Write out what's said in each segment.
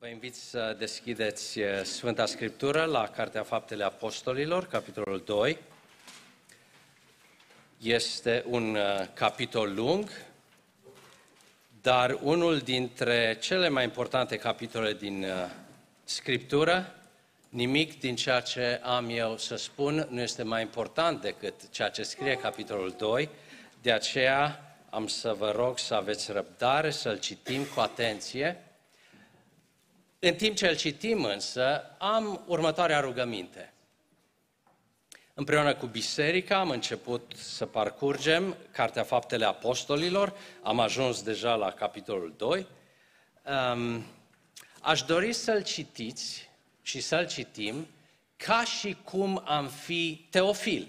Vă invit să deschideți uh, Sfânta Scriptură la Cartea Faptele Apostolilor, capitolul 2. Este un uh, capitol lung, dar unul dintre cele mai importante capitole din uh, Scriptură. Nimic din ceea ce am eu să spun nu este mai important decât ceea ce scrie capitolul 2, de aceea am să vă rog să aveți răbdare, să-l citim cu atenție în timp ce îl citim însă, am următoarea rugăminte. Împreună cu biserica am început să parcurgem Cartea Faptele Apostolilor, am ajuns deja la capitolul 2. Um, aș dori să-l citiți și să-l citim ca și cum am fi teofil.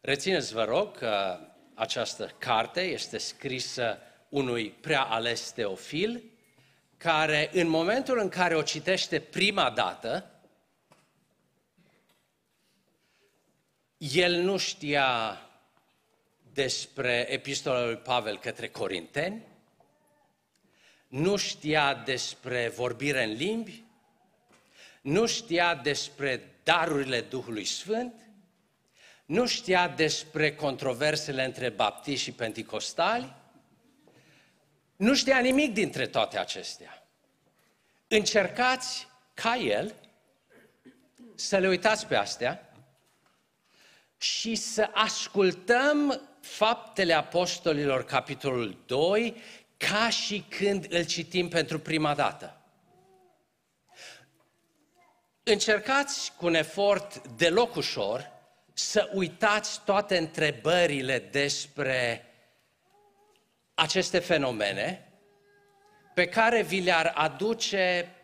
Rețineți, vă rog, că această carte este scrisă unui prea ales teofil, care în momentul în care o citește prima dată, el nu știa despre epistola lui Pavel către Corinteni, nu știa despre vorbire în limbi, nu știa despre darurile Duhului Sfânt, nu știa despre controversele între baptiști și penticostali, nu știa nimic dintre toate acestea. Încercați ca el să le uitați pe astea și să ascultăm faptele apostolilor, capitolul 2, ca și când îl citim pentru prima dată. Încercați cu un efort deloc ușor să uitați toate întrebările despre aceste fenomene pe care vi le-ar aduce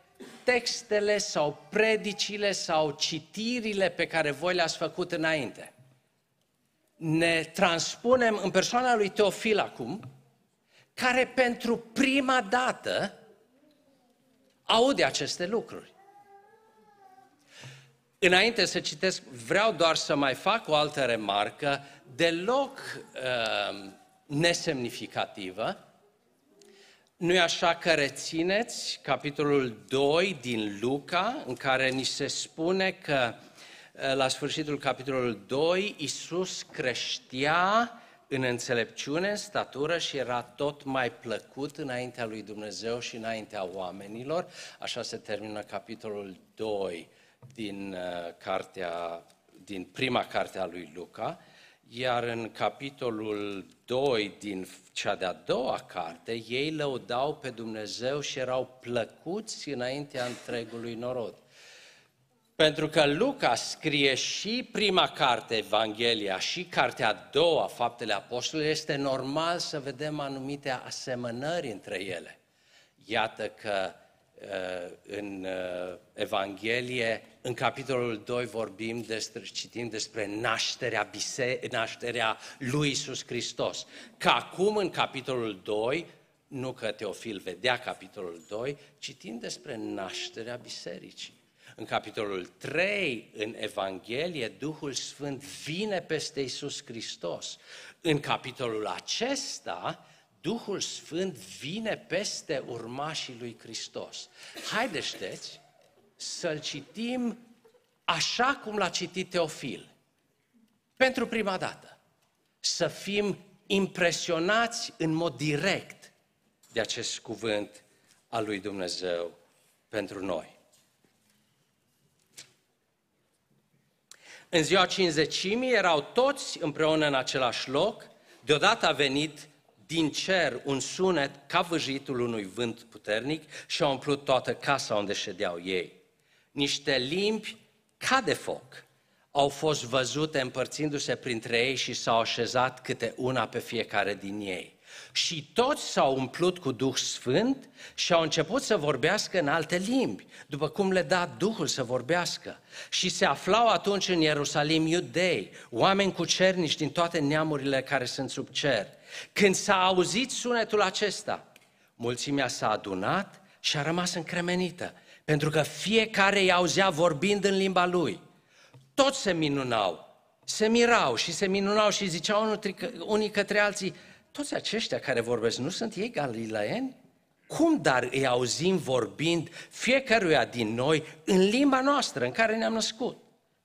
textele sau predicile sau citirile pe care voi le-ați făcut înainte. Ne transpunem în persoana lui Teofil acum, care pentru prima dată aude aceste lucruri. Înainte să citesc, vreau doar să mai fac o altă remarcă, deloc uh, nesemnificativă. Nu e așa că rețineți capitolul 2 din Luca, în care ni se spune că eh, la sfârșitul capitolului 2 Iisus creștea în înțelepciune, în statură și era tot mai plăcut înaintea lui Dumnezeu și înaintea oamenilor. Așa se termină capitolul 2 din, uh, cartea, din prima carte a lui Luca. Iar în capitolul 2 din cea de-a doua carte, ei lăudau pe Dumnezeu și erau plăcuți înaintea întregului norod. Pentru că Luca scrie și prima carte, Evanghelia, și cartea a doua, Faptele Apostolului, este normal să vedem anumite asemănări între ele. Iată că Uh, în uh, Evanghelie, în capitolul 2 vorbim despre, citim despre nașterea, bise, nașterea lui Isus Hristos. Că acum în capitolul 2, nu că Teofil vedea capitolul 2, citim despre nașterea bisericii. În capitolul 3, în Evanghelie, Duhul Sfânt vine peste Isus Hristos. În capitolul acesta, Duhul Sfânt vine peste urmașii lui Hristos. Haideți să-l citim așa cum l-a citit Teofil. Pentru prima dată. Să fim impresionați în mod direct de acest cuvânt al lui Dumnezeu pentru noi. În ziua cinzecimii erau toți împreună în același loc, deodată a venit din cer un sunet ca văjitul unui vânt puternic și a umplut toată casa unde ședeau ei. Niște limbi ca de foc au fost văzute împărțindu-se printre ei și s-au așezat câte una pe fiecare din ei. Și toți s-au umplut cu Duh Sfânt și au început să vorbească în alte limbi, după cum le da Duhul să vorbească. Și se aflau atunci în Ierusalim iudei, oameni cu cernici din toate neamurile care sunt sub cer. Când s-a auzit sunetul acesta, mulțimea s-a adunat și a rămas încremenită, pentru că fiecare îi auzea vorbind în limba lui. Toți se minunau, se mirau și se minunau și ziceau unii către alții, toți aceștia care vorbesc, nu sunt ei galilaeni? Cum dar îi auzim vorbind fiecăruia din noi în limba noastră în care ne-am născut?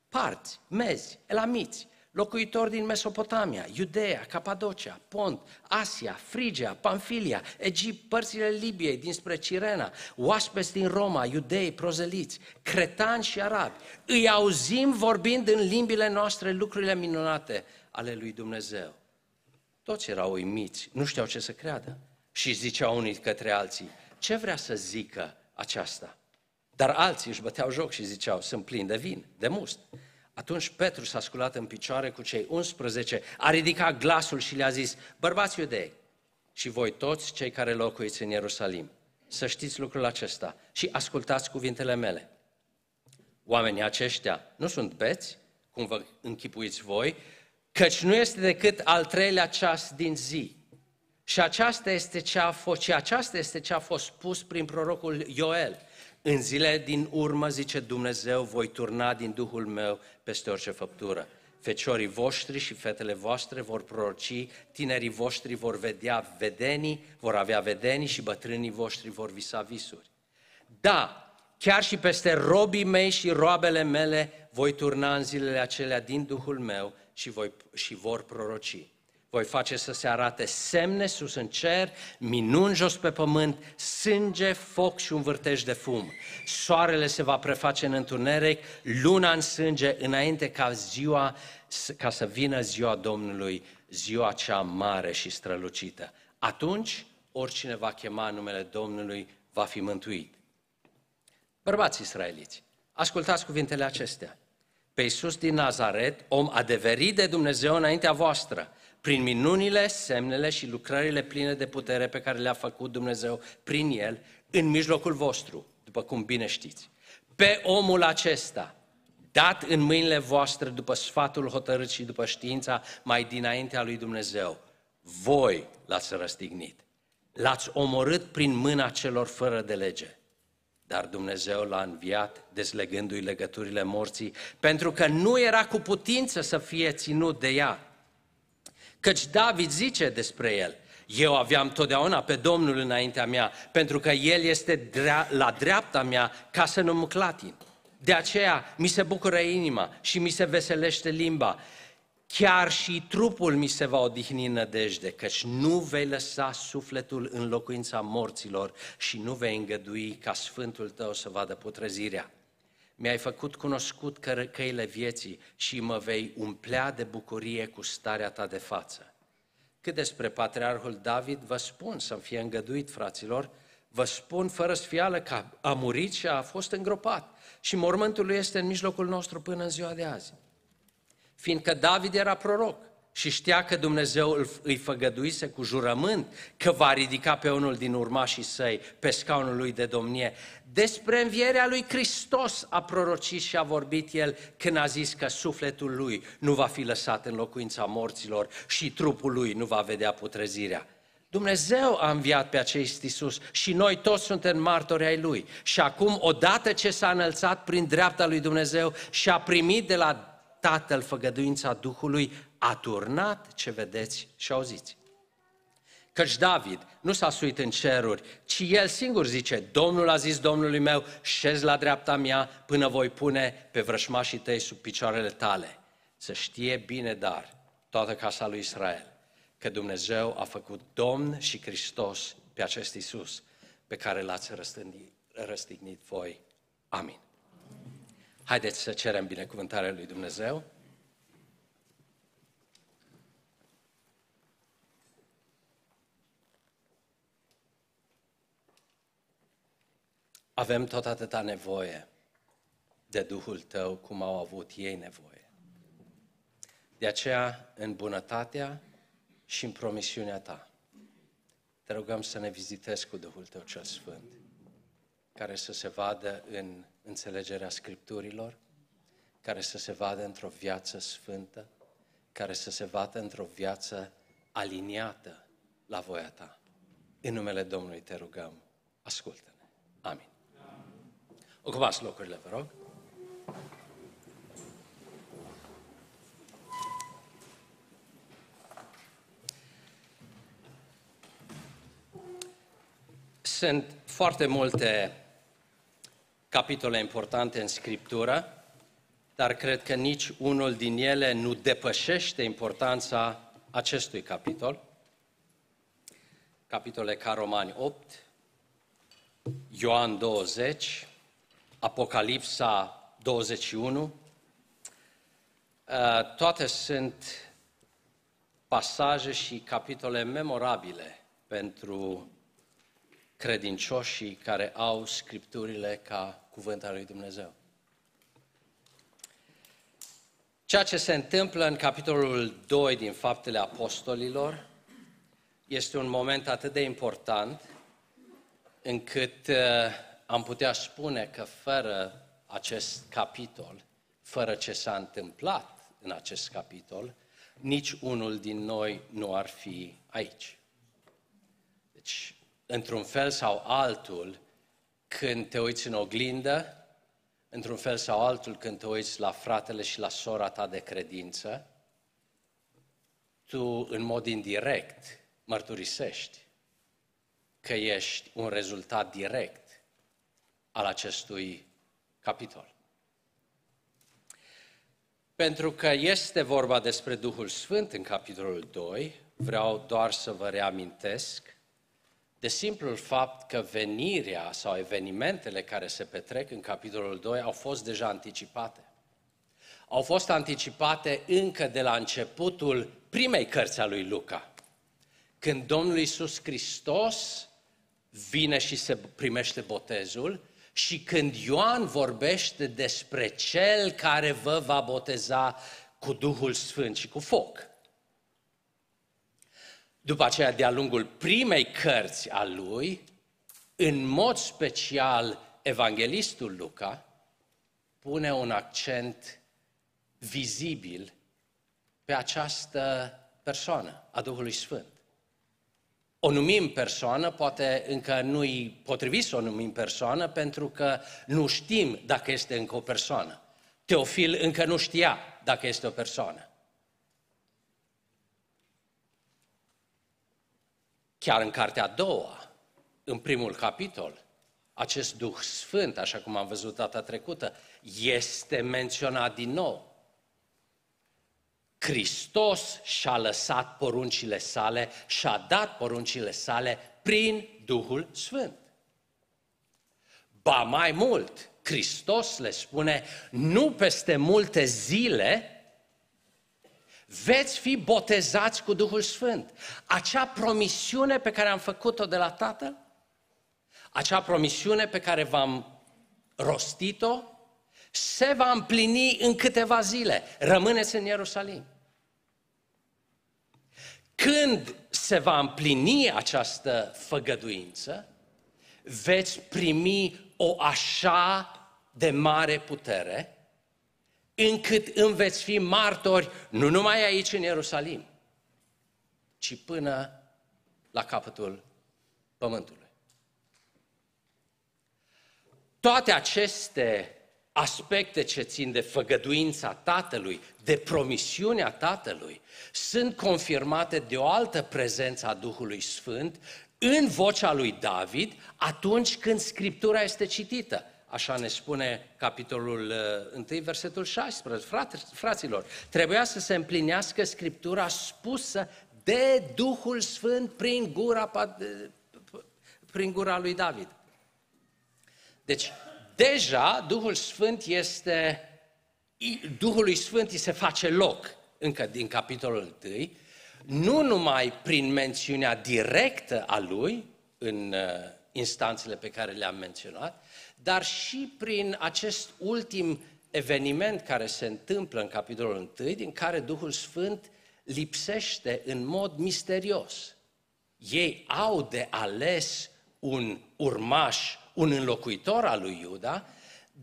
Parți, mezi, elamiți, locuitori din Mesopotamia, Iudeea, Capadocia, Pont, Asia, Frigia, Pamfilia, Egipt, părțile Libiei dinspre Cirena, oaspeți din Roma, iudei, prozeliți, cretani și arabi. Îi auzim vorbind în limbile noastre lucrurile minunate ale lui Dumnezeu. Toți erau uimiți, nu știau ce să creadă. Și ziceau unii către alții, ce vrea să zică aceasta? Dar alții își băteau joc și ziceau, sunt plini de vin, de must. Atunci Petru s-a sculat în picioare cu cei 11, a ridicat glasul și le-a zis, bărbați iudei, și voi toți cei care locuiți în Ierusalim, să știți lucrul acesta și ascultați cuvintele mele. Oamenii aceștia nu sunt beți, cum vă închipuiți voi, căci nu este decât al treilea ceas din zi. Și aceasta este ce a fost, și aceasta este ce a fost spus prin prorocul Ioel. În zile din urmă, zice Dumnezeu, voi turna din Duhul meu peste orice făptură. Feciorii voștri și fetele voastre vor proroci, tinerii voștri vor vedea vedenii, vor avea vedenii și bătrânii voștri vor visa visuri. Da, chiar și peste robii mei și roabele mele voi turna în zilele acelea din Duhul meu și, voi, și vor proroci. Voi face să se arate semne sus în cer, minuni jos pe pământ, sânge, foc și un vârtej de fum. Soarele se va preface în întuneric, luna în sânge, înainte ca ziua, ca să vină ziua Domnului, ziua cea mare și strălucită. Atunci, oricine va chema numele Domnului va fi mântuit. Bărbați israeliți, ascultați cuvintele acestea. Pe Iisus din Nazaret, om adeverit de Dumnezeu înaintea voastră, prin minunile, semnele și lucrările pline de putere pe care le-a făcut Dumnezeu prin el în mijlocul vostru, după cum bine știți. Pe omul acesta, dat în mâinile voastre după sfatul hotărât și după știința mai dinaintea lui Dumnezeu, voi l-ați răstignit. L-ați omorât prin mâna celor fără de lege. Dar Dumnezeu l-a înviat, dezlegându-i legăturile morții, pentru că nu era cu putință să fie ținut de ea. Căci David zice despre el, eu aveam totdeauna pe Domnul înaintea mea, pentru că El este la dreapta mea ca să nu mă clatin. De aceea mi se bucură inima și mi se veselește limba. Chiar și trupul mi se va odihni în nădejde, căci nu vei lăsa sufletul în locuința morților și nu vei îngădui ca Sfântul tău să vadă putrezirea. Mi-ai făcut cunoscut căile vieții și mă vei umplea de bucurie cu starea ta de față. Cât despre patriarhul David, vă spun să-mi fie îngăduit, fraților, vă spun fără sfială că a murit și a fost îngropat și mormântul lui este în mijlocul nostru până în ziua de azi. Fiindcă David era proroc, și știa că Dumnezeu îi făgăduise cu jurământ că va ridica pe unul din urmașii săi pe scaunul lui de domnie. Despre învierea lui Hristos a prorocit și a vorbit el când a zis că sufletul lui nu va fi lăsat în locuința morților și trupul lui nu va vedea putrezirea. Dumnezeu a înviat pe acest Iisus și noi toți suntem martori ai Lui. Și acum, odată ce s-a înălțat prin dreapta lui Dumnezeu și a primit de la Tatăl făgăduința Duhului, a turnat ce vedeți și auziți. Căci David nu s-a suit în ceruri, ci el singur zice, Domnul a zis Domnului meu, șez la dreapta mea până voi pune pe vrășmașii tăi sub picioarele tale. Să știe bine, dar, toată casa lui Israel, că Dumnezeu a făcut Domn și Hristos pe acest Isus pe care l-ați răstignit voi. Amin. Haideți să cerem binecuvântarea lui Dumnezeu. Avem tot atâta nevoie de Duhul Tău cum au avut ei nevoie. De aceea, în bunătatea și în promisiunea Ta, te rugăm să ne vizitezi cu Duhul Tău cel Sfânt, care să se vadă în înțelegerea Scripturilor, care să se vadă într-o viață sfântă, care să se vadă într-o viață aliniată la voia Ta. În numele Domnului te rugăm, ascultă-ne. Amin. Ocupați locurile, vă rog. Sunt foarte multe capitole importante în Scriptură, dar cred că nici unul din ele nu depășește importanța acestui capitol. Capitole ca Romani 8, Ioan 20, Apocalipsa 21, uh, toate sunt pasaje și capitole memorabile pentru credincioșii care au scripturile ca cuvânt al lui Dumnezeu. Ceea ce se întâmplă în capitolul 2 din Faptele Apostolilor este un moment atât de important încât uh, am putea spune că fără acest capitol, fără ce s-a întâmplat în acest capitol, nici unul din noi nu ar fi aici. Deci, într-un fel sau altul, când te uiți în oglindă, într-un fel sau altul când te uiți la fratele și la sora ta de credință, tu în mod indirect mărturisești că ești un rezultat direct al acestui capitol. Pentru că este vorba despre Duhul Sfânt în capitolul 2, vreau doar să vă reamintesc de simplul fapt că venirea sau evenimentele care se petrec în capitolul 2 au fost deja anticipate. Au fost anticipate încă de la începutul primei cărți a lui Luca, când Domnul Iisus Hristos vine și se primește botezul și când Ioan vorbește despre cel care vă va boteza cu Duhul Sfânt și cu foc. După aceea, de-a lungul primei cărți a lui, în mod special, evanghelistul Luca pune un accent vizibil pe această persoană a Duhului Sfânt. O numim persoană, poate încă nu-i potrivit să o numim persoană, pentru că nu știm dacă este încă o persoană. Teofil încă nu știa dacă este o persoană. Chiar în cartea a doua, în primul capitol, acest Duh Sfânt, așa cum am văzut data trecută, este menționat din nou. Hristos și-a lăsat poruncile sale și-a dat poruncile sale prin Duhul Sfânt. Ba mai mult, Hristos le spune, nu peste multe zile veți fi botezați cu Duhul Sfânt. Acea promisiune pe care am făcut-o de la Tatăl, acea promisiune pe care v-am rostit-o, se va împlini în câteva zile. Rămâneți în Ierusalim. Când se va împlini această făgăduință, veți primi o așa de mare putere, încât îmi veți fi martori nu numai aici în Ierusalim, ci până la capătul pământului. Toate aceste aspecte ce țin de făgăduința Tatălui, de promisiunea Tatălui, sunt confirmate de o altă prezență a Duhului Sfânt în vocea lui David atunci când Scriptura este citită. Așa ne spune capitolul 1, uh, versetul 16. Frate, fraților, trebuia să se împlinească Scriptura spusă de Duhul Sfânt prin gura, prin gura lui David. Deci, deja Duhul Sfânt este, Duhului Sfânt îi se face loc încă din capitolul 1, nu numai prin mențiunea directă a lui în uh, instanțele pe care le-am menționat, dar și prin acest ultim eveniment care se întâmplă în capitolul 1, din care Duhul Sfânt lipsește în mod misterios. Ei au de ales un urmaș, un înlocuitor al lui Iuda,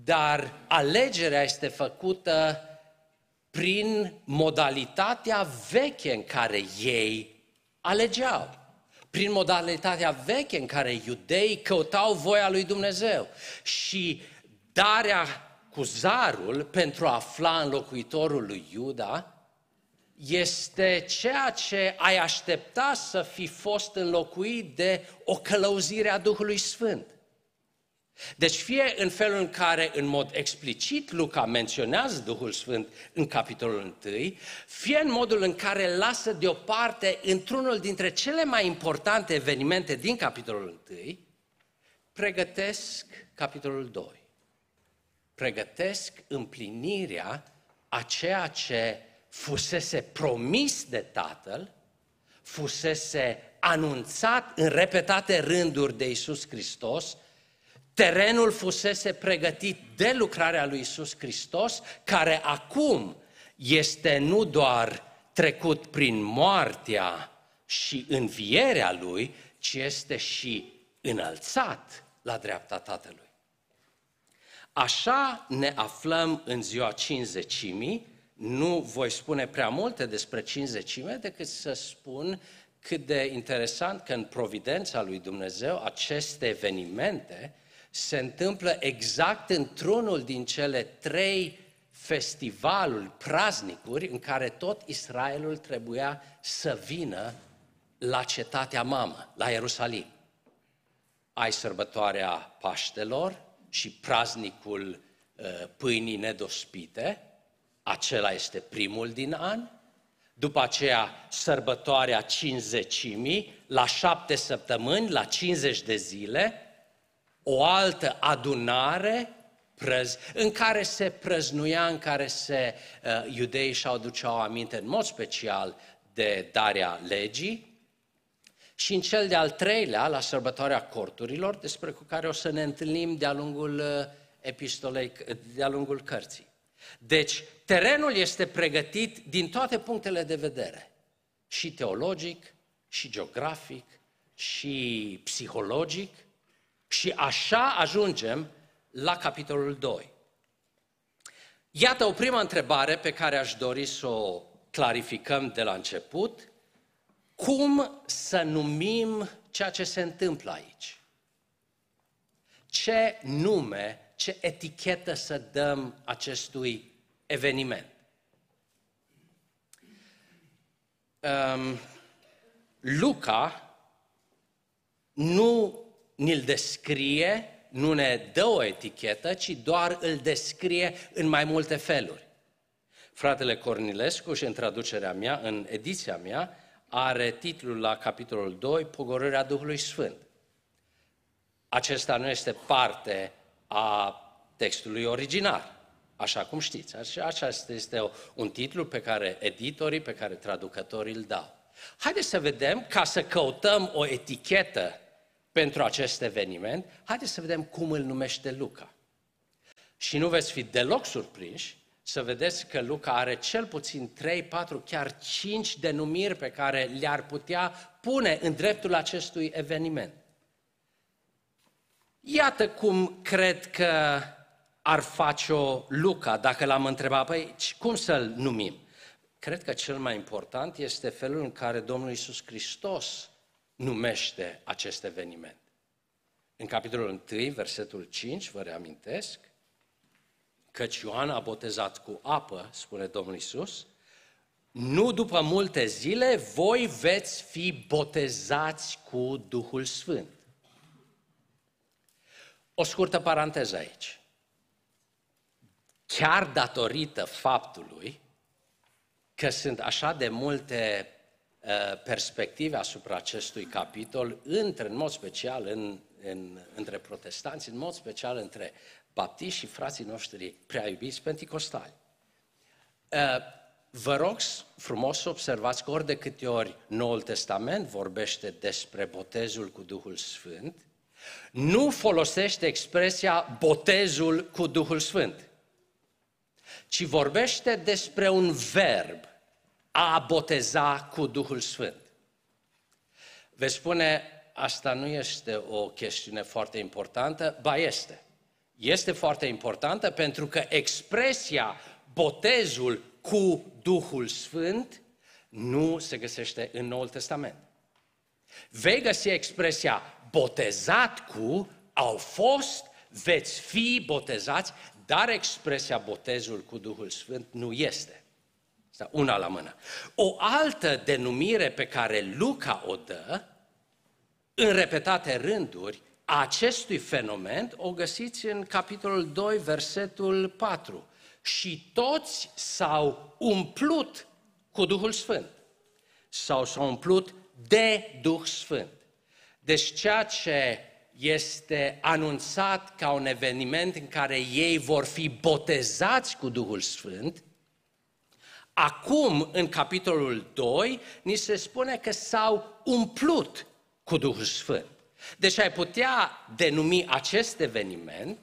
dar alegerea este făcută prin modalitatea veche în care ei alegeau prin modalitatea veche în care iudeii căutau voia lui Dumnezeu și darea cu zarul pentru a afla înlocuitorul lui Iuda este ceea ce ai aștepta să fi fost înlocuit de o călăuzire a Duhului Sfânt. Deci fie în felul în care, în mod explicit, Luca menționează Duhul Sfânt în capitolul 1, fie în modul în care lasă deoparte într-unul dintre cele mai importante evenimente din capitolul 1, pregătesc capitolul 2. Pregătesc împlinirea a ceea ce fusese promis de Tatăl, fusese anunțat în repetate rânduri de Isus Hristos, terenul fusese pregătit de lucrarea lui Isus Hristos, care acum este nu doar trecut prin moartea și învierea lui, ci este și înălțat la dreapta Tatălui. Așa ne aflăm în ziua cinzecimii, nu voi spune prea multe despre cinzecime, decât să spun cât de interesant că în providența lui Dumnezeu aceste evenimente se întâmplă exact într-unul din cele trei festivaluri, praznicuri, în care tot Israelul trebuia să vină la cetatea mamă, la Ierusalim. Ai sărbătoarea Paștelor și praznicul uh, pâinii nedospite, acela este primul din an, după aceea sărbătoarea cinzecimii, la șapte săptămâni, la 50 de zile, o altă adunare prăz, în care se prăznuia, în care se uh, iudeii și-au duceau aminte în mod special de darea legii, și în cel de-al treilea, la sărbătoarea corturilor, despre cu care o să ne întâlnim de-a lungul uh, epistolei, de-a lungul cărții. Deci, terenul este pregătit din toate punctele de vedere, și teologic, și geografic, și psihologic, și așa ajungem la capitolul 2. Iată o primă întrebare pe care aș dori să o clarificăm de la început. Cum să numim ceea ce se întâmplă aici? Ce nume, ce etichetă să dăm acestui eveniment? Um, Luca nu ni-l descrie, nu ne dă o etichetă, ci doar îl descrie în mai multe feluri. Fratele Cornilescu și în traducerea mea, în ediția mea, are titlul la capitolul 2, Pogorârea Duhului Sfânt. Acesta nu este parte a textului original, așa cum știți. Acesta este un titlu pe care editorii, pe care traducătorii îl dau. Haideți să vedem, ca să căutăm o etichetă pentru acest eveniment, haideți să vedem cum îl numește Luca. Și nu veți fi deloc surprinși să vedeți că Luca are cel puțin 3, 4, chiar 5 denumiri pe care le-ar putea pune în dreptul acestui eveniment. Iată cum cred că ar face-o Luca, dacă l-am întrebat, păi cum să-l numim? Cred că cel mai important este felul în care Domnul Isus Hristos numește acest eveniment. În capitolul 1, versetul 5, vă reamintesc, căci Ioan a botezat cu apă, spune Domnul Isus, nu după multe zile voi veți fi botezați cu Duhul Sfânt. O scurtă paranteză aici. Chiar datorită faptului că sunt așa de multe Uh, perspective asupra acestui capitol, între, în mod special în, în, între protestanți, în mod special între baptiști și frații noștri prea iubiți penticostali. Uh, vă rog frumos să observați că ori de câte ori Noul Testament vorbește despre botezul cu Duhul Sfânt, nu folosește expresia botezul cu Duhul Sfânt, ci vorbește despre un verb a boteza cu Duhul Sfânt. Veți spune, asta nu este o chestiune foarte importantă, ba este. Este foarte importantă pentru că expresia botezul cu Duhul Sfânt nu se găsește în Noul Testament. Vei găsi expresia botezat cu, au fost, veți fi botezați, dar expresia botezul cu Duhul Sfânt nu este. Asta una la mână. O altă denumire pe care Luca o dă, în repetate rânduri, a acestui fenomen o găsiți în capitolul 2, versetul 4. Și toți s-au umplut cu Duhul Sfânt. Sau s-au umplut de Duh Sfânt. Deci ceea ce este anunțat ca un eveniment în care ei vor fi botezați cu Duhul Sfânt, acum, în capitolul 2, ni se spune că s-au umplut cu Duhul Sfânt. Deci ai putea denumi acest eveniment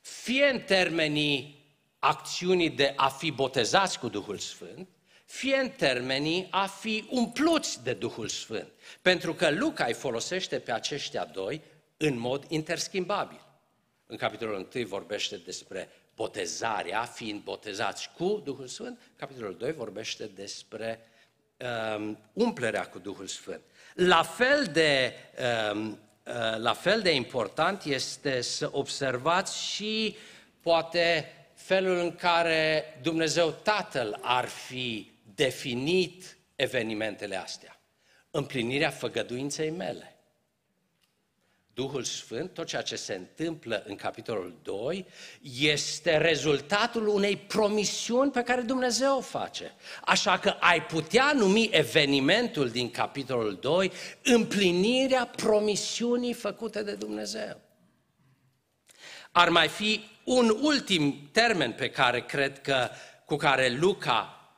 fie în termenii acțiunii de a fi botezați cu Duhul Sfânt, fie în termenii a fi umpluți de Duhul Sfânt. Pentru că Luca îi folosește pe aceștia doi în mod interschimbabil. În capitolul 1 vorbește despre botezarea, fiind botezați cu Duhul Sfânt. Capitolul 2 vorbește despre um, umplerea cu Duhul Sfânt. La fel de, um, uh, la fel de important este să observați și poate felul în care Dumnezeu Tatăl ar fi definit evenimentele astea. Împlinirea făgăduinței mele. Duhul Sfânt, tot ceea ce se întâmplă în capitolul 2, este rezultatul unei promisiuni pe care Dumnezeu o face. Așa că ai putea numi evenimentul din capitolul 2 împlinirea promisiunii făcute de Dumnezeu. Ar mai fi un ultim termen pe care cred că cu care Luca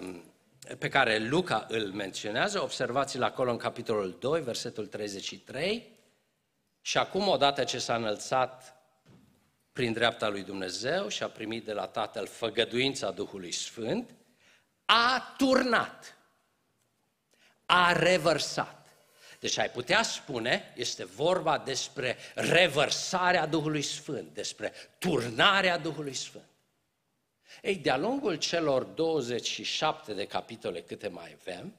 um, pe care Luca îl menționează, observați-l acolo în capitolul 2, versetul 33, și acum, odată ce s-a înălțat prin dreapta lui Dumnezeu și a primit de la Tatăl făgăduința Duhului Sfânt, a turnat, a revărsat. Deci ai putea spune, este vorba despre revărsarea Duhului Sfânt, despre turnarea Duhului Sfânt. Ei, de-a lungul celor 27 de capitole câte mai avem,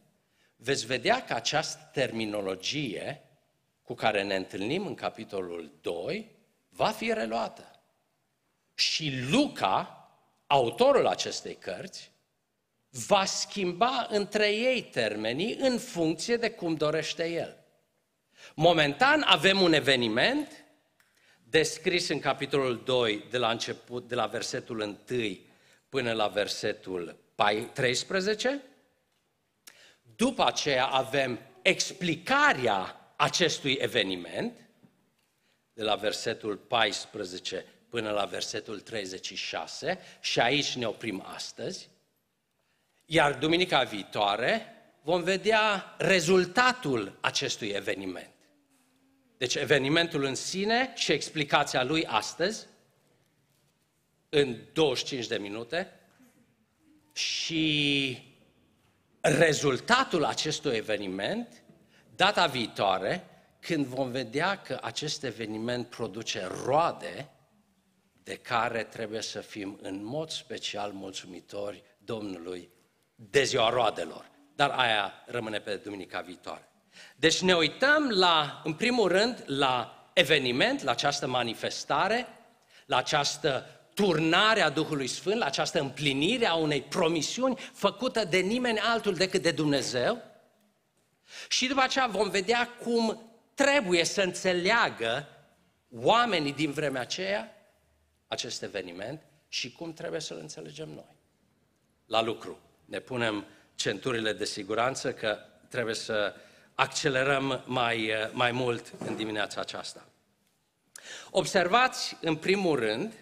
veți vedea că această terminologie cu care ne întâlnim în capitolul 2 va fi reluată. Și Luca, autorul acestei cărți, va schimba între ei termenii în funcție de cum dorește el. Momentan avem un eveniment descris în capitolul 2 de la început, de la versetul 1 până la versetul 13. După aceea avem explicarea acestui eveniment, de la versetul 14 până la versetul 36, și aici ne oprim astăzi, iar duminica viitoare vom vedea rezultatul acestui eveniment. Deci evenimentul în sine și explicația lui astăzi, în 25 de minute, și rezultatul acestui eveniment Data viitoare, când vom vedea că acest eveniment produce roade de care trebuie să fim în mod special mulțumitori Domnului de ziua roadelor. Dar aia rămâne pe duminica viitoare. Deci ne uităm la, în primul rând, la eveniment, la această manifestare, la această turnare a Duhului Sfânt, la această împlinire a unei promisiuni făcută de nimeni altul decât de Dumnezeu, și după aceea vom vedea cum trebuie să înțeleagă oamenii din vremea aceea acest eveniment și cum trebuie să-l înțelegem noi. La lucru. Ne punem centurile de siguranță că trebuie să accelerăm mai, mai mult în dimineața aceasta. Observați, în primul rând,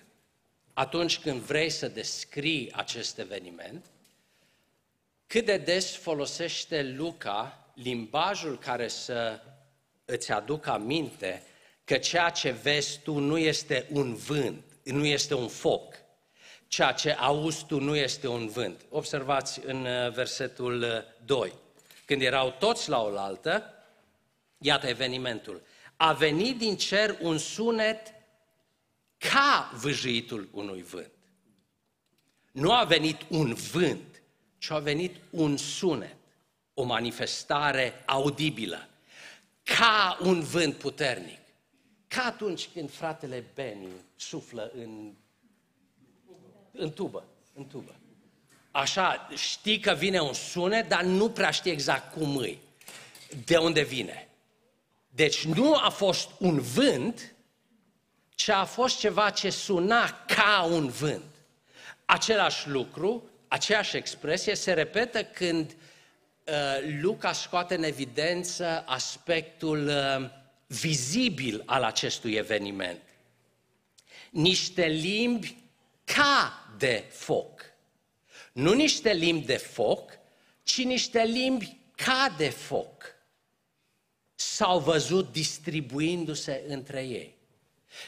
atunci când vrei să descrii acest eveniment, cât de des folosește Luca limbajul care să îți aducă aminte că ceea ce vezi tu nu este un vânt, nu este un foc. Ceea ce auzi tu nu este un vânt. Observați în uh, versetul 2. Uh, Când erau toți la oaltă, iată evenimentul. A venit din cer un sunet ca vâjâitul unui vânt. Nu a venit un vânt, ci a venit un sunet o manifestare audibilă, ca un vânt puternic, ca atunci când fratele Benny suflă în, în tubă, în tubă. așa, știi că vine un sunet, dar nu prea știi exact cum îi, de unde vine. Deci nu a fost un vânt, ci a fost ceva ce suna ca un vânt. Același lucru, aceeași expresie se repetă când uh, Luca scoate în evidență aspectul uh, vizibil al acestui eveniment. Niște limbi ca de foc. Nu niște limbi de foc, ci niște limbi ca de foc. S-au văzut distribuindu-se între ei.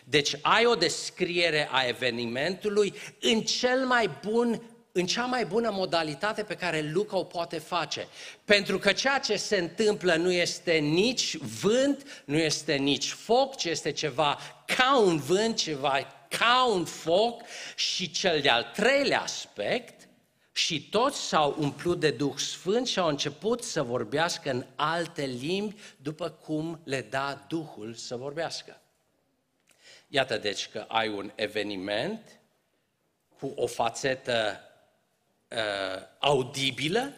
Deci ai o descriere a evenimentului în cel mai bun în cea mai bună modalitate pe care Luca o poate face. Pentru că ceea ce se întâmplă nu este nici vânt, nu este nici foc, ci este ceva ca un vânt, ceva ca un foc și cel de-al treilea aspect, și toți s-au umplut de Duh Sfânt și au început să vorbească în alte limbi după cum le da Duhul să vorbească. Iată deci că ai un eveniment cu o fațetă uh, audibilă,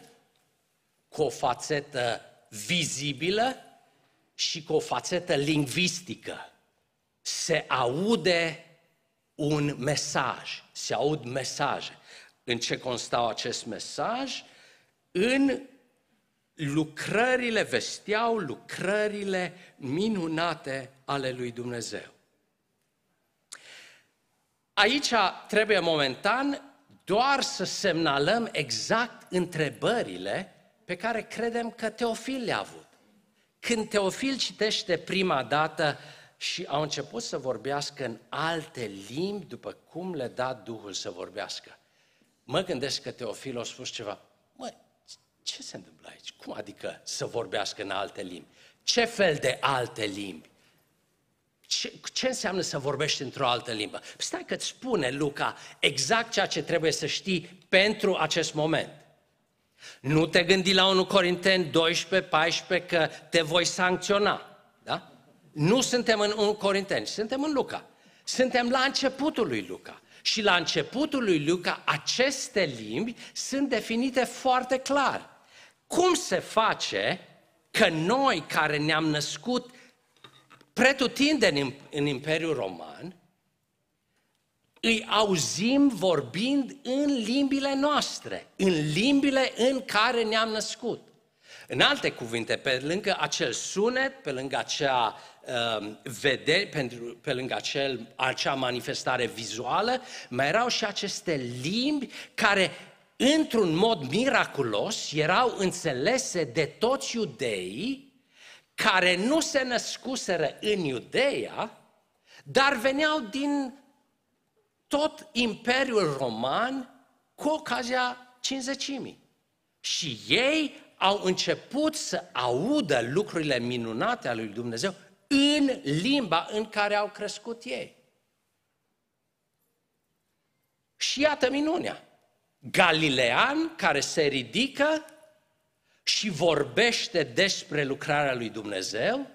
cu o fațetă vizibilă și cu o fațetă lingvistică. Se aude un mesaj, se aud mesaje. În ce constau acest mesaj? În lucrările, vesteau lucrările minunate ale lui Dumnezeu. Aici trebuie momentan doar să semnalăm exact întrebările pe care credem că Teofil le-a avut. Când Teofil citește prima dată și au început să vorbească în alte limbi după cum le da Duhul să vorbească. Mă gândesc că Teofil a spus ceva, mă, ce se întâmplă aici? Cum adică să vorbească în alte limbi? Ce fel de alte limbi? Ce, ce înseamnă să vorbești într-o altă limbă? Păi stai că îți spune Luca exact ceea ce trebuie să știi pentru acest moment. Nu te gândi la 1 Corinteni 12, 14 că te voi sancționa. Da? Nu suntem în 1 Corinteni, suntem în Luca. Suntem la începutul lui Luca. Și la începutul lui Luca, aceste limbi sunt definite foarte clar. Cum se face că noi care ne-am născut pretutindeni în, în Imperiul Roman, îi auzim vorbind în limbile noastre, în limbile în care ne-am născut. În alte cuvinte, pe lângă acel sunet, pe lângă acea uh, vedere, pentru, pe lângă acel, acea manifestare vizuală, mai erau și aceste limbi care, într-un mod miraculos, erau înțelese de toți iudeii care nu se născuseră în Iudeea, dar veneau din tot Imperiul Roman cu ocazia cinzecimii. Și ei au început să audă lucrurile minunate ale lui Dumnezeu în limba în care au crescut ei. Și iată minunea. Galilean care se ridică și vorbește despre lucrarea lui Dumnezeu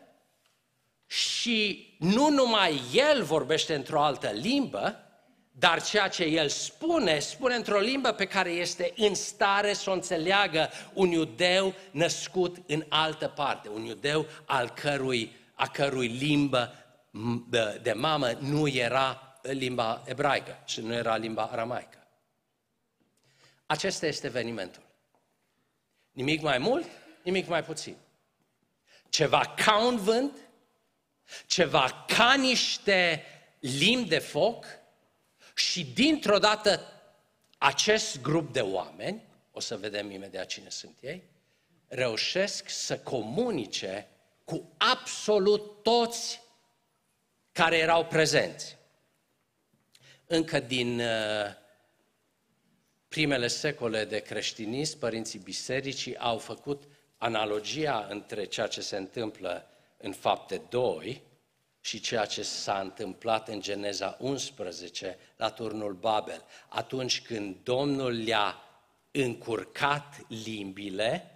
și nu numai el vorbește într-o altă limbă, dar ceea ce el spune, spune într-o limbă pe care este în stare să o înțeleagă un iudeu născut în altă parte, un iudeu al cărui, a cărui limbă de mamă nu era limba ebraică și nu era limba aramaică. Acesta este evenimentul. Nimic mai mult, nimic mai puțin. Ceva ca un vânt, ceva ca niște limbi de foc și dintr-o dată acest grup de oameni, o să vedem imediat cine sunt ei, reușesc să comunice cu absolut toți care erau prezenți. Încă din uh, primele secole de creștinism, părinții bisericii au făcut analogia între ceea ce se întâmplă în fapte 2 și ceea ce s-a întâmplat în Geneza 11 la turnul Babel. Atunci când Domnul le-a încurcat limbile,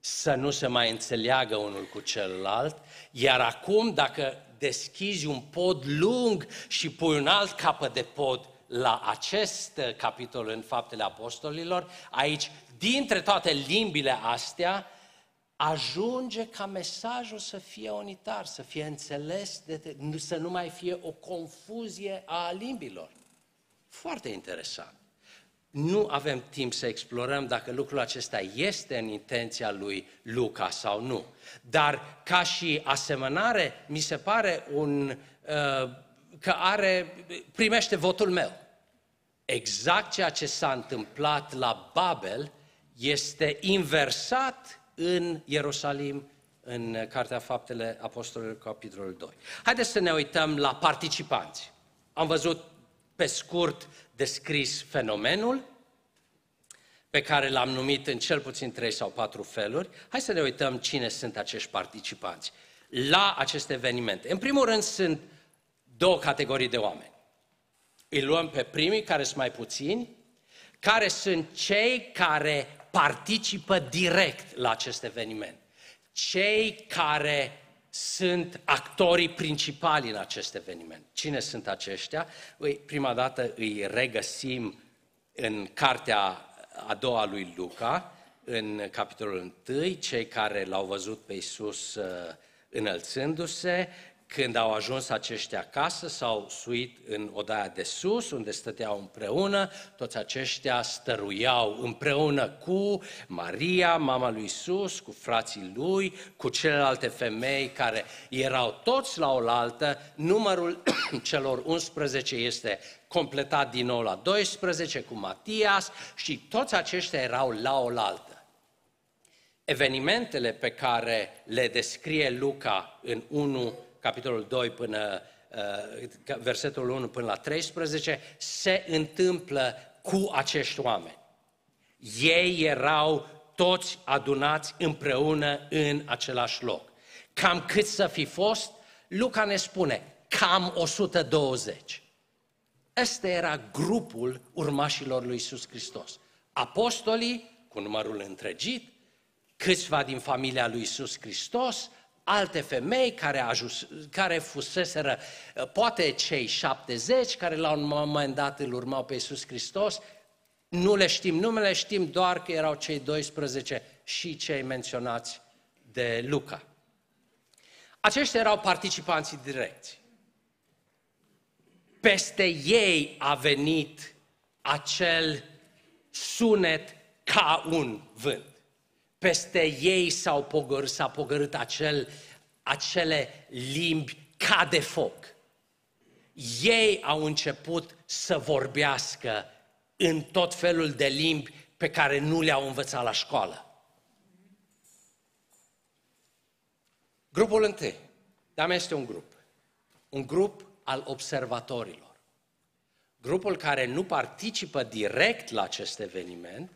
să nu se mai înțeleagă unul cu celălalt, iar acum dacă deschizi un pod lung și pui un alt capăt de pod la acest capitol în Faptele Apostolilor. Aici, dintre toate limbile astea, ajunge ca mesajul să fie unitar, să fie înțeles, de, să nu mai fie o confuzie a limbilor. Foarte interesant. Nu avem timp să explorăm dacă lucrul acesta este în intenția lui Luca sau nu. Dar ca și asemănare, mi se pare un, uh, că are, primește votul meu. Exact ceea ce s-a întâmplat la Babel este inversat în Ierusalim, în Cartea Faptele Apostolilor, capitolul 2. Haideți să ne uităm la participanți. Am văzut pe scurt descris fenomenul, pe care l-am numit în cel puțin trei sau patru feluri. Hai să ne uităm cine sunt acești participanți la acest eveniment. În primul rând sunt două categorii de oameni. Îi luăm pe primii, care sunt mai puțini, care sunt cei care participă direct la acest eveniment. Cei care sunt actorii principali în acest eveniment. Cine sunt aceștia? Ui, prima dată îi regăsim în cartea a doua lui Luca, în capitolul 1, cei care l-au văzut pe Iisus uh, înălțându-se, când au ajuns aceștia acasă, s-au suit în odaia de sus, unde stăteau împreună, toți aceștia stăruiau împreună cu Maria, mama lui Isus, cu frații lui, cu celelalte femei care erau toți la oaltă. Numărul celor 11 este completat din nou la 12 cu Matias și toți aceștia erau la oaltă. Evenimentele pe care le descrie Luca în 1 capitolul 2 până, uh, versetul 1 până la 13, se întâmplă cu acești oameni. Ei erau toți adunați împreună în același loc. Cam cât să fi fost, Luca ne spune, cam 120. Ăsta era grupul urmașilor lui Isus Hristos. Apostolii, cu numărul întregit, câțiva din familia lui Isus Hristos, alte femei care, ajus, care fuseseră, poate cei 70, care la un moment dat îl urmau pe Iisus Hristos, nu le știm numele, știm doar că erau cei 12 și cei menționați de Luca. Aceștia erau participanții direcți. Peste ei a venit acel sunet ca un vânt peste ei s-au pogor, s-a pogărât acel, acele limbi ca de foc. Ei au început să vorbească în tot felul de limbi pe care nu le-au învățat la școală. Grupul întâi. Dar este un grup. Un grup al observatorilor. Grupul care nu participă direct la acest eveniment,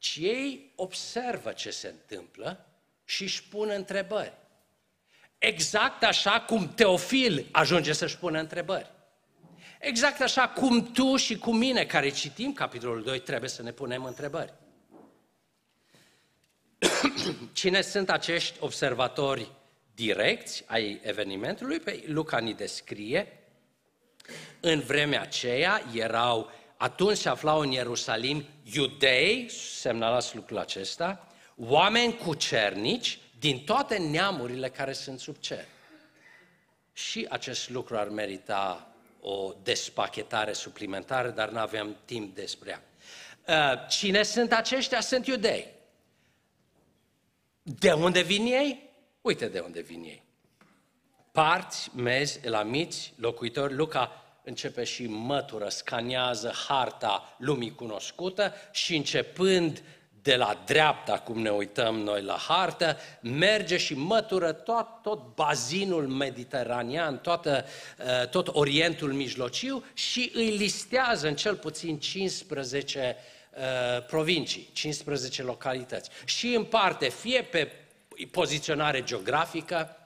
ci ei observă ce se întâmplă și își pun întrebări. Exact așa cum Teofil ajunge să-și pună întrebări. Exact așa cum tu și cu mine, care citim capitolul 2, trebuie să ne punem întrebări. Cine sunt acești observatori direcți ai evenimentului? Pe Luca ni descrie. În vremea aceea erau atunci se aflau în Ierusalim iudei, semnalați lucrul acesta, oameni cucernici din toate neamurile care sunt sub cer. Și acest lucru ar merita o despachetare suplimentară, dar nu avem timp despre ea. Uh, cine sunt aceștia? Sunt iudei. De unde vin ei? Uite de unde vin ei. Parți, mezi, elamiți, locuitori, Luca începe și mătură, scanează harta lumii cunoscută și începând de la dreapta, cum ne uităm noi la hartă, merge și mătură tot, tot bazinul mediteranean, toată, uh, tot Orientul Mijlociu și îi listează în cel puțin 15 uh, provincii, 15 localități. Și împarte fie pe poziționare geografică,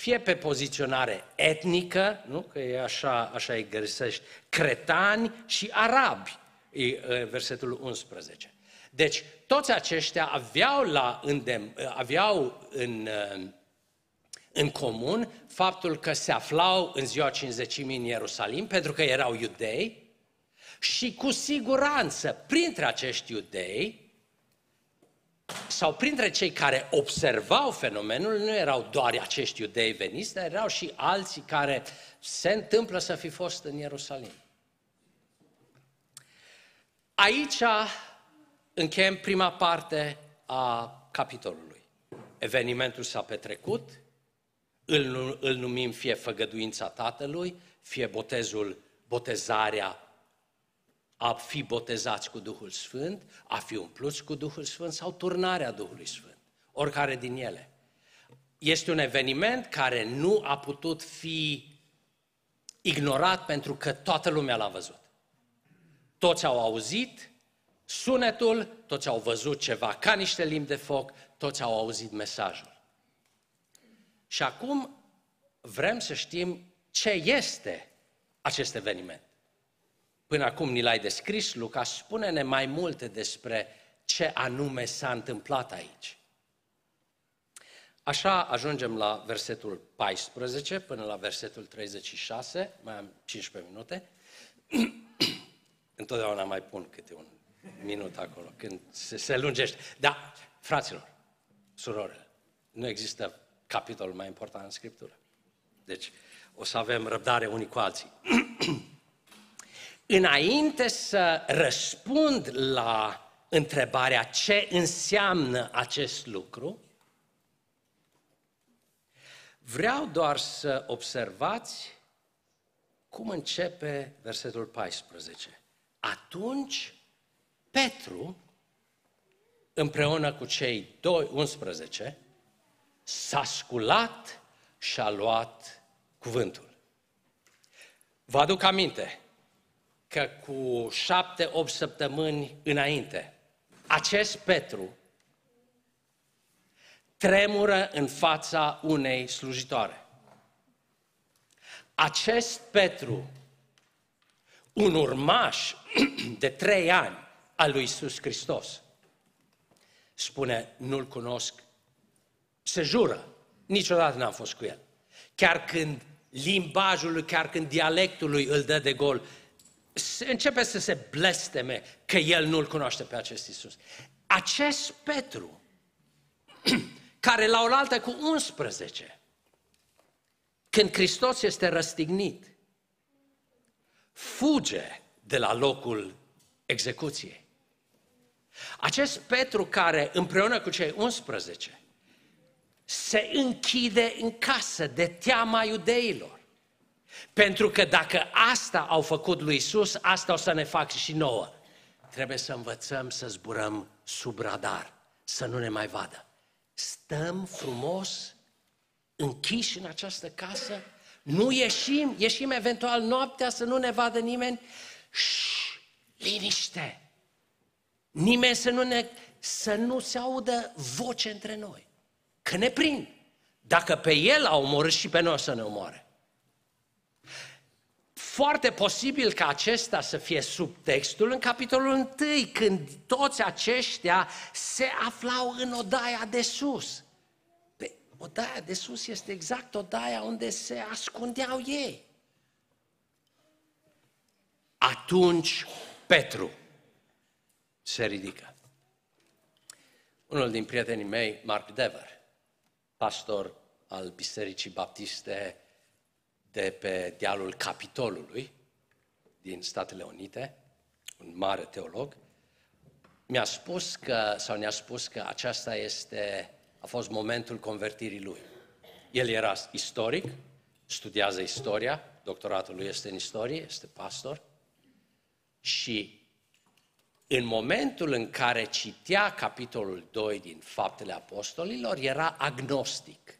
fie pe poziționare etnică, nu? că e așa, așa îi găsești, cretani și arabi, e versetul 11. Deci, toți aceștia aveau, la îndem, aveau în, în comun faptul că se aflau în ziua 50 în Ierusalim, pentru că erau iudei, Și cu siguranță, printre acești iudei, sau printre cei care observau fenomenul, nu erau doar acești iudei veniți, dar erau și alții care se întâmplă să fi fost în Ierusalim. Aici încheiem prima parte a capitolului. Evenimentul s-a petrecut, îl, îl numim fie făgăduința Tatălui, fie botezul, botezarea, a fi botezați cu Duhul Sfânt, a fi umpluți cu Duhul Sfânt sau turnarea Duhului Sfânt, oricare din ele. Este un eveniment care nu a putut fi ignorat pentru că toată lumea l-a văzut. Toți au auzit sunetul, toți au văzut ceva ca niște limbi de foc, toți au auzit mesajul. Și acum vrem să știm ce este acest eveniment. Până acum ni l-ai descris, Luca, spune-ne mai multe despre ce anume s-a întâmplat aici. Așa ajungem la versetul 14 până la versetul 36, mai am 15 minute. Întotdeauna mai pun câte un minut acolo, când se, se lungește. Da, fraților, surorile, nu există capitolul mai important în Scriptură. Deci, o să avem răbdare unii cu alții. Înainte să răspund la întrebarea ce înseamnă acest lucru, vreau doar să observați cum începe versetul 14. Atunci Petru, împreună cu cei doi, 11, s-a sculat și a luat cuvântul. Vă aduc aminte că cu șapte, opt săptămâni înainte, acest Petru tremură în fața unei slujitoare. Acest Petru, un urmaș de trei ani al lui Isus Hristos, spune, nu-l cunosc, se jură, niciodată n-am fost cu el. Chiar când limbajul lui, chiar când dialectul lui îl dă de gol, începe să se blesteme că el nu-l cunoaște pe acest Isus. Acest Petru, care la oaltă cu 11, când Hristos este răstignit, fuge de la locul execuției. Acest Petru care împreună cu cei 11 se închide în casă de teama iudeilor. Pentru că dacă asta au făcut lui Isus, asta o să ne facă și nouă. Trebuie să învățăm să zburăm sub radar, să nu ne mai vadă. Stăm frumos, închiși în această casă, nu ieșim, ieșim eventual noaptea să nu ne vadă nimeni. Șș, liniște! Nimeni să nu, ne, să nu se audă voce între noi. Că ne prind. Dacă pe el a omorât și pe noi să ne omoare. Foarte posibil ca acesta să fie subtextul în capitolul 1, când toți aceștia se aflau în odaia de sus. Pe odaia de sus este exact odaia unde se ascundeau ei. Atunci Petru se ridică. Unul din prietenii mei, Mark Dever, pastor al Bisericii Baptiste de pe dealul Capitolului din Statele Unite, un mare teolog, mi-a spus că, sau ne-a spus că aceasta este, a fost momentul convertirii lui. El era istoric, studiază istoria, doctoratul lui este în istorie, este pastor și în momentul în care citea capitolul 2 din Faptele Apostolilor, era agnostic.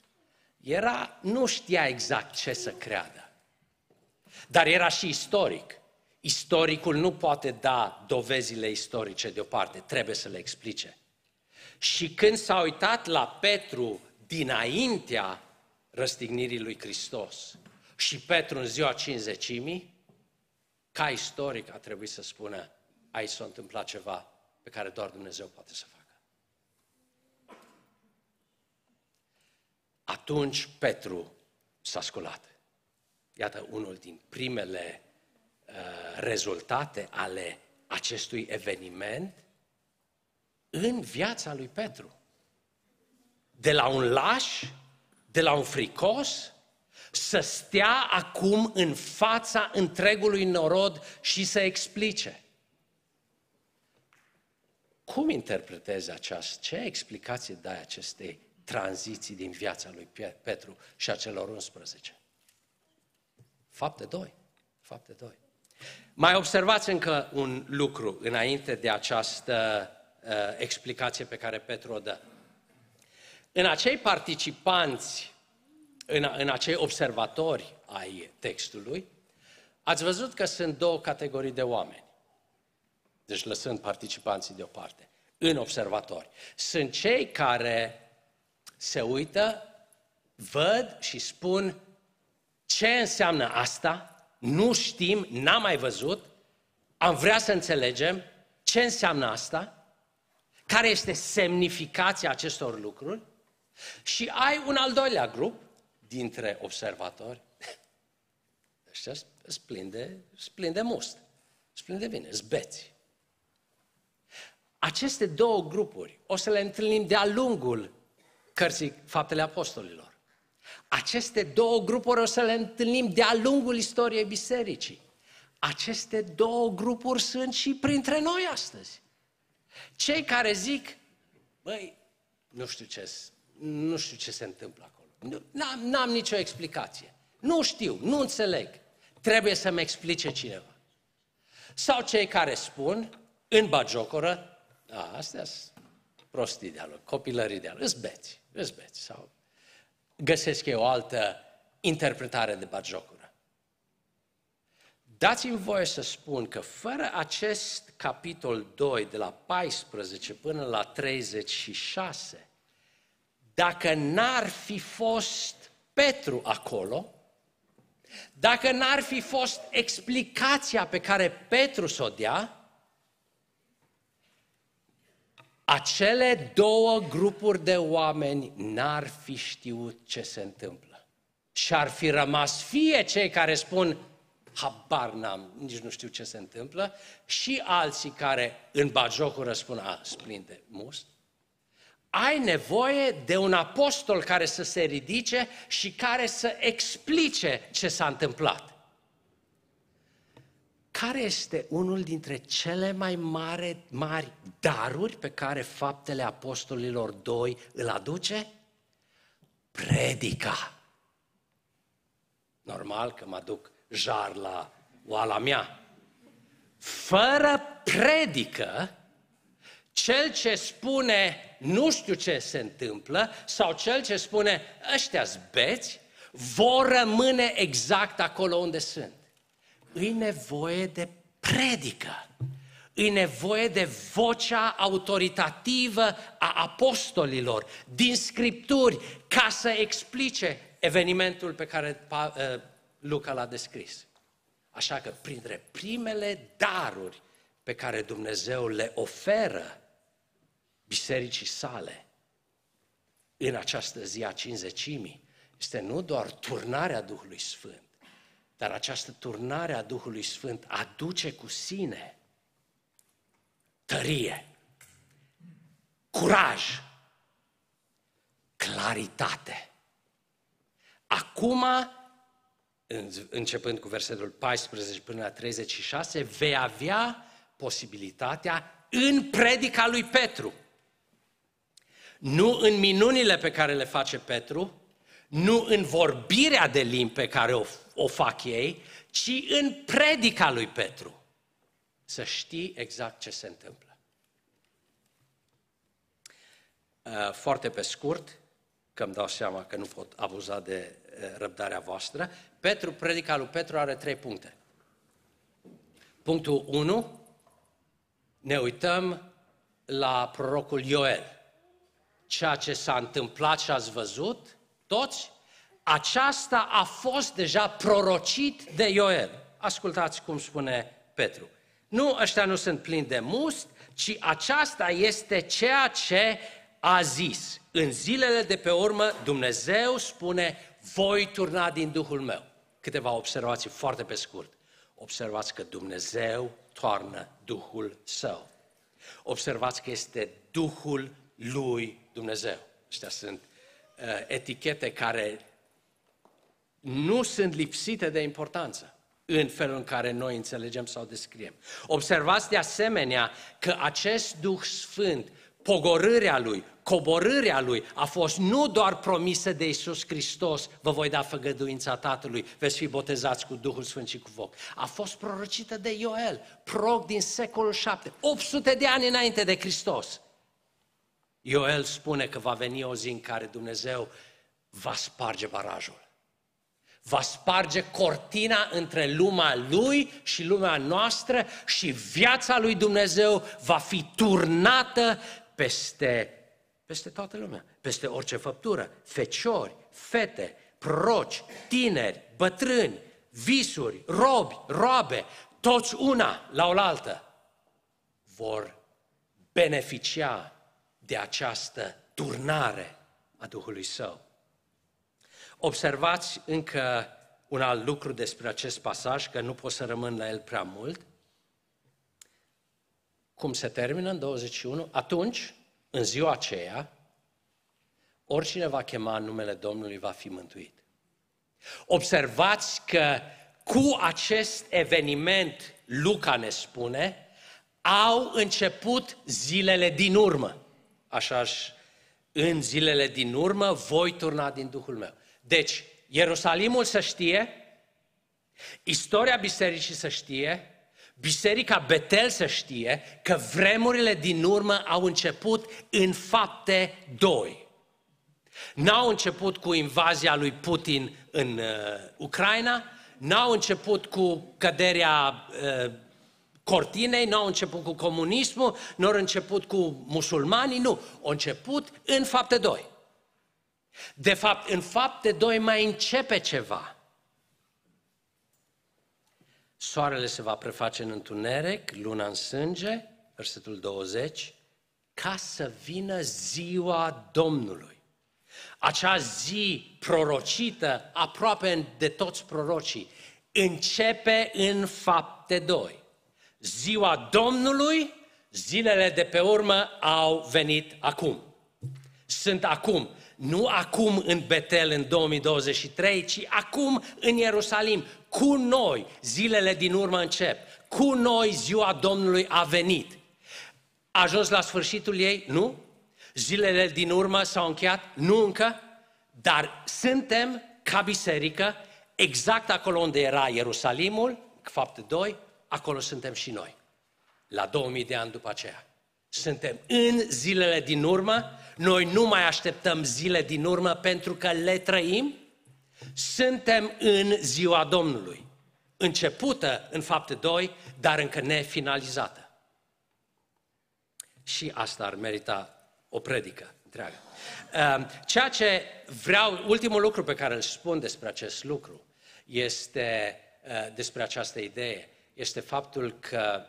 Era, nu știa exact ce să creadă. Dar era și istoric. Istoricul nu poate da dovezile istorice deoparte, trebuie să le explice. Și când s-a uitat la Petru dinaintea răstignirii lui Hristos și Petru în ziua cinzecimii, ca istoric a trebuit să spună, aici s-a întâmplat ceva pe care doar Dumnezeu poate să facă. Atunci Petru s-a sculat. Iată unul din primele uh, rezultate ale acestui eveniment în viața lui Petru. De la un laș, de la un fricos, să stea acum în fața întregului norod și să explice. Cum interpretezi această, ce explicație dai acestei tranziții din viața lui Petru și a celor 11? Fapte 2. Fapte 2. Mai observați încă un lucru înainte de această uh, explicație pe care Petru o dă. În acei participanți, în, în acei observatori ai textului, ați văzut că sunt două categorii de oameni. Deci lăsând participanții deoparte. În observatori. Sunt cei care se uită, văd și spun ce înseamnă asta, nu știm, n-am mai văzut, am vrea să înțelegem ce înseamnă asta, care este semnificația acestor lucruri? Și ai un al doilea grup dintre observatori. Ăștia sunt plin de, plin de must, sunt plin de bine, zbeți. Aceste două grupuri o să le întâlnim de-a lungul cărții Faptele Apostolilor. Aceste două grupuri o să le întâlnim de-a lungul istoriei bisericii. Aceste două grupuri sunt și printre noi astăzi. Cei care zic, băi, nu știu ce, nu știu ce se întâmplă acolo. N-am, n-am nicio explicație. Nu știu, nu înțeleg. Trebuie să-mi explice cineva. Sau cei care spun, în bagiocoră, a, astea sunt prostii de lor, copilării de lor, îți beți, îți beți. Sau găsesc eu o altă interpretare de batjocură. Dați-mi voie să spun că fără acest capitol 2, de la 14 până la 36, dacă n-ar fi fost Petru acolo, dacă n-ar fi fost explicația pe care Petru s-o dea, acele două grupuri de oameni n-ar fi știut ce se întâmplă. Și ar fi rămas fie cei care spun, habar n-am, nici nu știu ce se întâmplă, și alții care în bajocul răspund, a, splinde must. Ai nevoie de un apostol care să se ridice și care să explice ce s-a întâmplat care este unul dintre cele mai mari, mari daruri pe care faptele apostolilor doi îl aduce? Predica. Normal că mă duc jar la oala mea. Fără predică, cel ce spune nu știu ce se întâmplă sau cel ce spune ăștia beți, vor rămâne exact acolo unde sunt îi nevoie de predică. E nevoie de vocea autoritativă a apostolilor din scripturi ca să explice evenimentul pe care ă, Luca l-a descris. Așa că printre primele daruri pe care Dumnezeu le oferă bisericii sale în această zi a cinzecimii este nu doar turnarea Duhului Sfânt, dar această turnare a Duhului Sfânt aduce cu sine tărie, curaj, claritate. Acum, începând cu versetul 14 până la 36, vei avea posibilitatea în predica lui Petru. Nu în minunile pe care le face Petru, nu în vorbirea de limbi pe care o o fac ei, ci în predica lui Petru. Să știi exact ce se întâmplă. Uh, foarte pe scurt, că îmi dau seama că nu pot abuza de uh, răbdarea voastră, Petru, predica lui Petru are trei puncte. Punctul 1, ne uităm la prorocul Ioel. Ceea ce s-a întâmplat și ați văzut, toți, aceasta a fost deja prorocit de Ioel. Ascultați cum spune Petru. Nu, ăștia nu sunt plini de must, ci aceasta este ceea ce a zis. În zilele de pe urmă, Dumnezeu spune, voi turna din Duhul meu. Câteva observații foarte pe scurt. Observați că Dumnezeu toarnă Duhul Său. Observați că este Duhul lui Dumnezeu. Astea sunt uh, etichete care nu sunt lipsite de importanță în felul în care noi înțelegem sau descriem. Observați de asemenea că acest Duh Sfânt, pogorârea Lui, coborârea Lui, a fost nu doar promisă de Isus Hristos, vă voi da făgăduința Tatălui, veți fi botezați cu Duhul Sfânt și cu foc. A fost prorocită de Ioel, proroc din secolul 7, 800 de ani înainte de Hristos. Ioel spune că va veni o zi în care Dumnezeu va sparge barajul. Va sparge cortina între lumea lui și lumea noastră și viața lui Dumnezeu va fi turnată peste, peste toată lumea, peste orice făptură, feciori, fete, proroci, tineri, bătrâni, visuri, robi, roabe, toți una la oaltă vor beneficia de această turnare a Duhului Său. Observați încă un alt lucru despre acest pasaj, că nu pot să rămân la el prea mult. Cum se termină în 21? Atunci, în ziua aceea, oricine va chema numele Domnului va fi mântuit. Observați că cu acest eveniment, Luca ne spune, au început zilele din urmă. Așa în zilele din urmă voi turna din Duhul meu. Deci, Ierusalimul să știe, istoria bisericii să știe, Biserica Betel să știe că vremurile din urmă au început în fapte 2. N-au început cu invazia lui Putin în uh, Ucraina, n-au început cu căderea uh, cortinei, n-au început cu comunismul, nu au început cu musulmanii, nu. Au început în fapte 2. De fapt, în fapte 2 mai începe ceva. Soarele se va preface în întuneric, luna în sânge, versetul 20, ca să vină ziua Domnului. Acea zi prorocită aproape de toți prorocii începe în fapte 2. Ziua Domnului, zilele de pe urmă au venit acum. Sunt acum nu acum în Betel în 2023, ci acum în Ierusalim. Cu noi zilele din urmă încep. Cu noi ziua Domnului a venit. A ajuns la sfârșitul ei? Nu. Zilele din urmă s-au încheiat? Nu încă. Dar suntem ca biserică exact acolo unde era Ierusalimul, fapte 2, acolo suntem și noi. La 2000 de ani după aceea. Suntem în zilele din urmă, noi nu mai așteptăm zile din urmă pentru că le trăim, suntem în ziua Domnului, începută în fapte 2, dar încă nefinalizată. Și asta ar merita o predică întreagă. Ehm, ceea ce vreau, ultimul lucru pe care îl spun despre acest lucru, este eh, despre această idee, este faptul că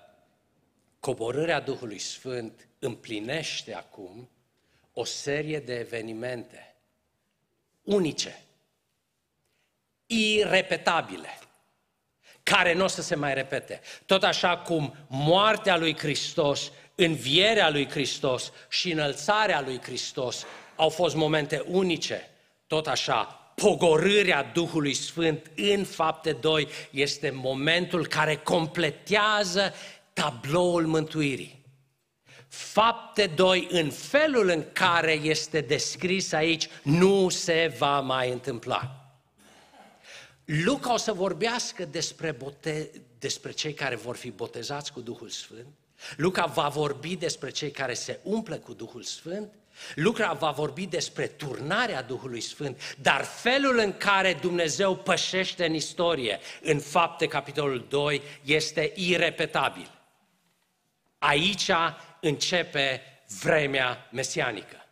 coborârea Duhului Sfânt împlinește acum o serie de evenimente unice, irepetabile, care nu o să se mai repete. Tot așa cum moartea lui Hristos, învierea lui Hristos și înălțarea lui Hristos au fost momente unice, tot așa pogorârea Duhului Sfânt în fapte 2 este momentul care completează tabloul mântuirii. Fapte 2, în felul în care este descris aici, nu se va mai întâmpla. Luca o să vorbească despre, bote, despre cei care vor fi botezați cu Duhul Sfânt. Luca va vorbi despre cei care se umple cu Duhul Sfânt. Luca va vorbi despre turnarea Duhului Sfânt, dar felul în care Dumnezeu pășește în istorie, în fapte capitolul 2, este irepetabil. Aici începe vremea mesianică.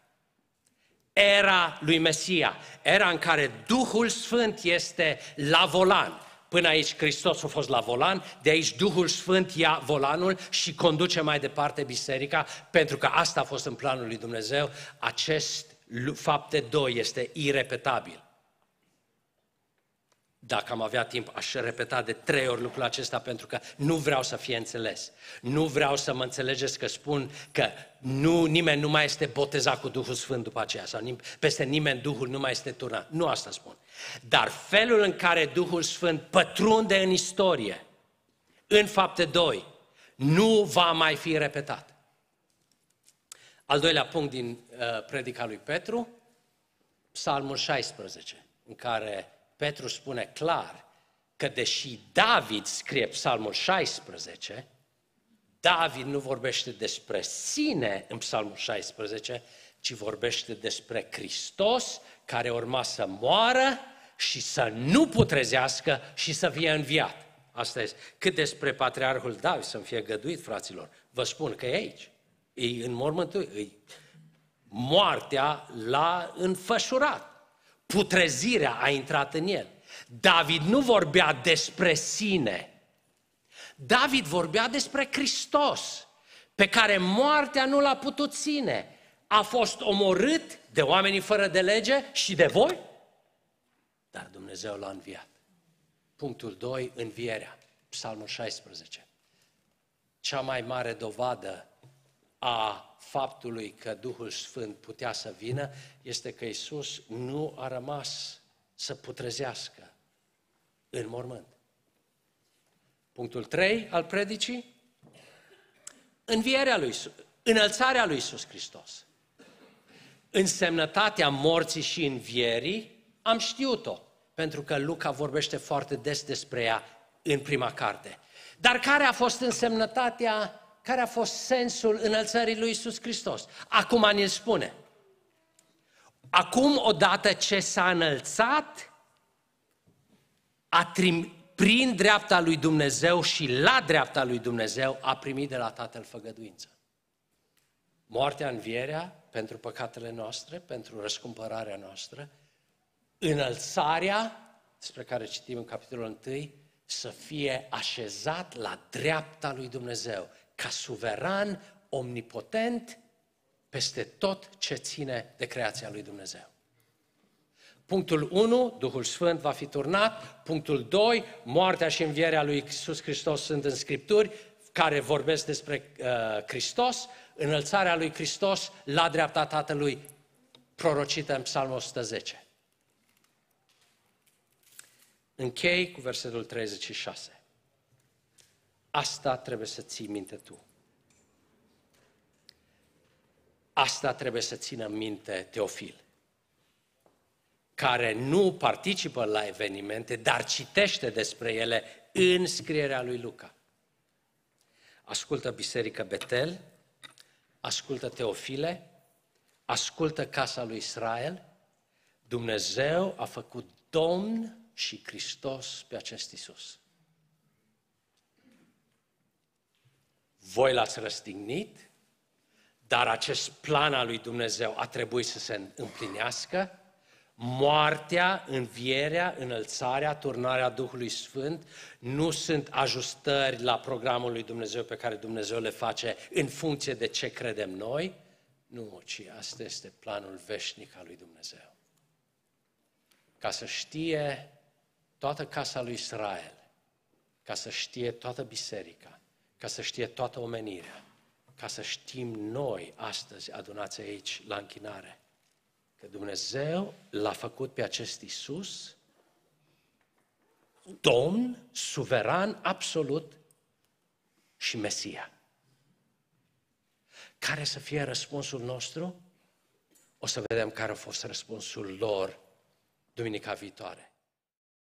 Era lui Mesia, era în care Duhul Sfânt este la volan. Până aici Hristos a fost la volan, de aici Duhul Sfânt ia volanul și conduce mai departe biserica, pentru că asta a fost în planul lui Dumnezeu. Acest fapte 2 este irepetabil. Dacă am avea timp, aș repeta de trei ori lucrul acesta pentru că nu vreau să fie înțeles. Nu vreau să mă înțelegeți că spun că nu, nimeni nu mai este botezat cu Duhul Sfânt după aceea sau peste nimeni Duhul nu mai este turnat. Nu asta spun. Dar felul în care Duhul Sfânt pătrunde în istorie, în fapte 2, nu va mai fi repetat. Al doilea punct din uh, predica lui Petru, Psalmul 16, în care Petru spune clar că deși David scrie Psalmul 16, David nu vorbește despre sine în Psalmul 16, ci vorbește despre Hristos care urma să moară și să nu putrezească și să fie înviat. Asta este. Cât despre patriarhul David să-mi fie găduit, fraților, vă spun că e aici. E în mormântul, e moartea l-a înfășurat. Putrezirea a intrat în el. David nu vorbea despre sine. David vorbea despre Hristos, pe care moartea nu l-a putut ține. A fost omorât de oamenii fără de lege și de voi, dar Dumnezeu l-a înviat. Punctul 2, învierea. Psalmul 16. Cea mai mare dovadă a faptului că Duhul Sfânt putea să vină este că Isus nu a rămas să putrezească în mormânt. Punctul 3 al predicii, învierea lui Isus, înălțarea lui Isus Hristos. Însemnătatea morții și învierii am știut-o, pentru că Luca vorbește foarte des despre ea în prima carte. Dar care a fost însemnătatea care a fost sensul înălțării lui Isus Hristos. Acum ne spune. Acum, odată ce s-a înălțat, a trim, prin dreapta lui Dumnezeu și la dreapta lui Dumnezeu a primit de la Tatăl făgăduință. Moartea, învierea pentru păcatele noastre, pentru răscumpărarea noastră, înălțarea, despre care citim în capitolul 1, să fie așezat la dreapta lui Dumnezeu ca suveran, omnipotent, peste tot ce ține de creația lui Dumnezeu. Punctul 1, Duhul Sfânt va fi turnat. Punctul 2, moartea și învierea lui Iisus Hristos sunt în Scripturi, care vorbesc despre uh, Hristos, înălțarea lui Hristos la dreapta Tatălui, prorocită în Psalmul 110. Închei cu versetul 36. Asta trebuie să ții minte tu. Asta trebuie să țină minte Teofil, care nu participă la evenimente, dar citește despre ele în scrierea lui Luca. Ascultă Biserica Betel, ascultă Teofile, ascultă Casa lui Israel. Dumnezeu a făcut Domn și Hristos pe acest Isus. Voi l-ați răstignit, dar acest plan al lui Dumnezeu a trebuit să se împlinească, moartea, învierea, înălțarea, turnarea Duhului Sfânt nu sunt ajustări la programul lui Dumnezeu pe care Dumnezeu le face în funcție de ce credem noi, nu, ci asta este planul veșnic al lui Dumnezeu. Ca să știe toată casa lui Israel, ca să știe toată biserica, ca să știe toată omenirea, ca să știm noi astăzi adunați aici la închinare, că Dumnezeu l-a făcut pe acest Isus Domn, suveran, absolut și Mesia. Care să fie răspunsul nostru? O să vedem care a fost răspunsul lor duminica viitoare.